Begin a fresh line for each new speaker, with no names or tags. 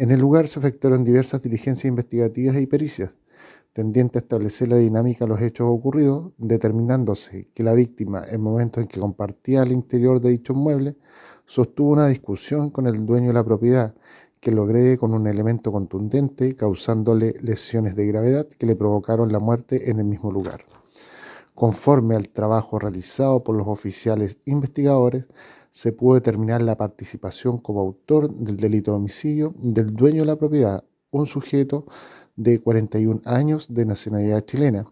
En el lugar se efectuaron diversas diligencias investigativas y pericias, tendientes a establecer la dinámica de los hechos ocurridos, determinándose que la víctima, en momentos en que compartía el interior de dichos muebles, sostuvo una discusión con el dueño de la propiedad, que lo agrede con un elemento contundente, causándole lesiones de gravedad que le provocaron la muerte en el mismo lugar. Conforme al trabajo realizado por los oficiales investigadores, se pudo determinar la participación como autor del delito de homicidio del dueño de la propiedad, un sujeto de 41 años de nacionalidad chilena,